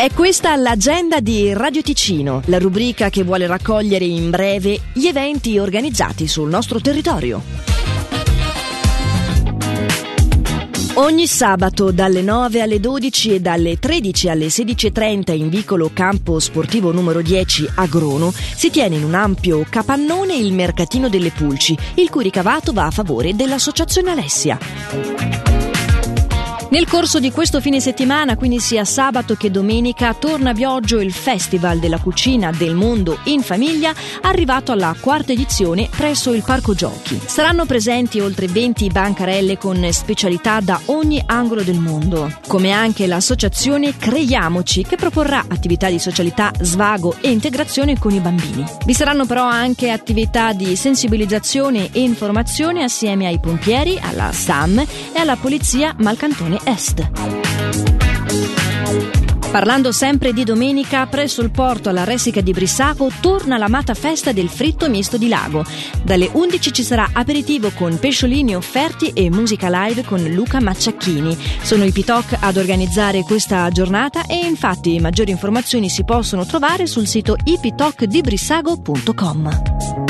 È questa l'agenda di Radio Ticino, la rubrica che vuole raccogliere in breve gli eventi organizzati sul nostro territorio. Ogni sabato dalle 9 alle 12 e dalle 13 alle 16.30 in vicolo Campo Sportivo numero 10 a Grono si tiene in un ampio capannone il Mercatino delle Pulci, il cui ricavato va a favore dell'Associazione Alessia. Nel corso di questo fine settimana, quindi sia sabato che domenica, torna a Bioggio il Festival della cucina del mondo in famiglia, arrivato alla quarta edizione presso il Parco Giochi. Saranno presenti oltre 20 bancarelle con specialità da ogni angolo del mondo, come anche l'associazione Creiamoci, che proporrà attività di socialità, svago e integrazione con i bambini. Vi saranno però anche attività di sensibilizzazione e informazione assieme ai pompieri, alla SAM e alla Polizia Malcantone Est. Parlando sempre di domenica, presso il porto alla Ressica di Brissago torna l'amata festa del fritto misto di lago. Dalle 11 ci sarà aperitivo con pesciolini offerti e musica live con Luca Macciacchini. Sono i Pitoc ad organizzare questa giornata e infatti maggiori informazioni si possono trovare sul sito ipitocdibrissago.com.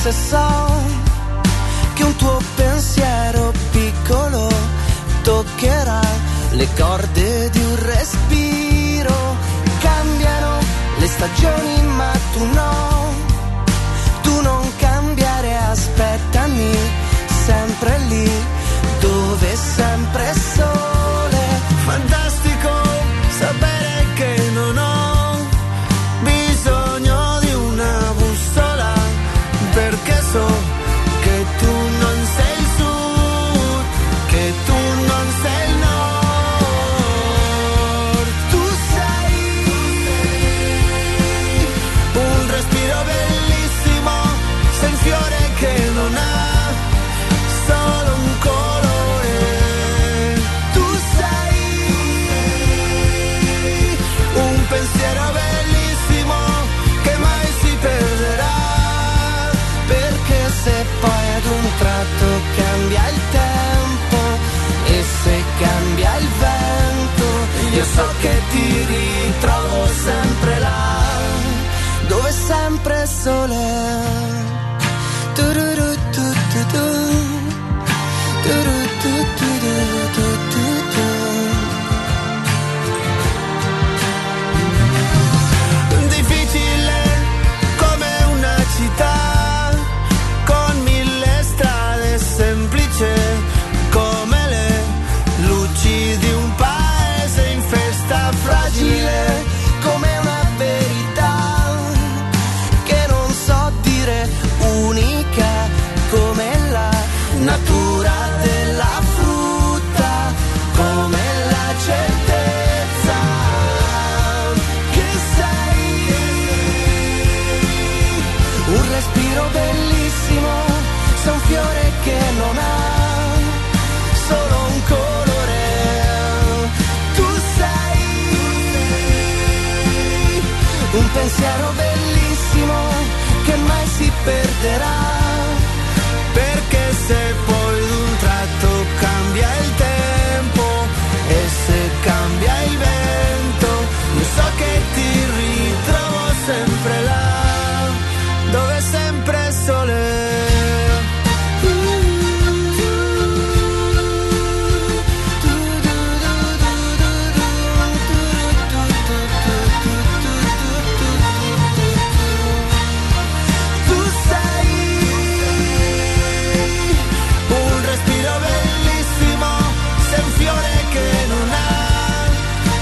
se so che un tuo pensiero piccolo toccherà le corde di un respiro, cambiano le stagioni so che ti ritrovo sempre là, dove è sempre sole. Tu-ru-ru-tu-tu-tu, tu-ru-tu-tu-tu-tu. my flag. pensiero bellissimo che mai si perderà.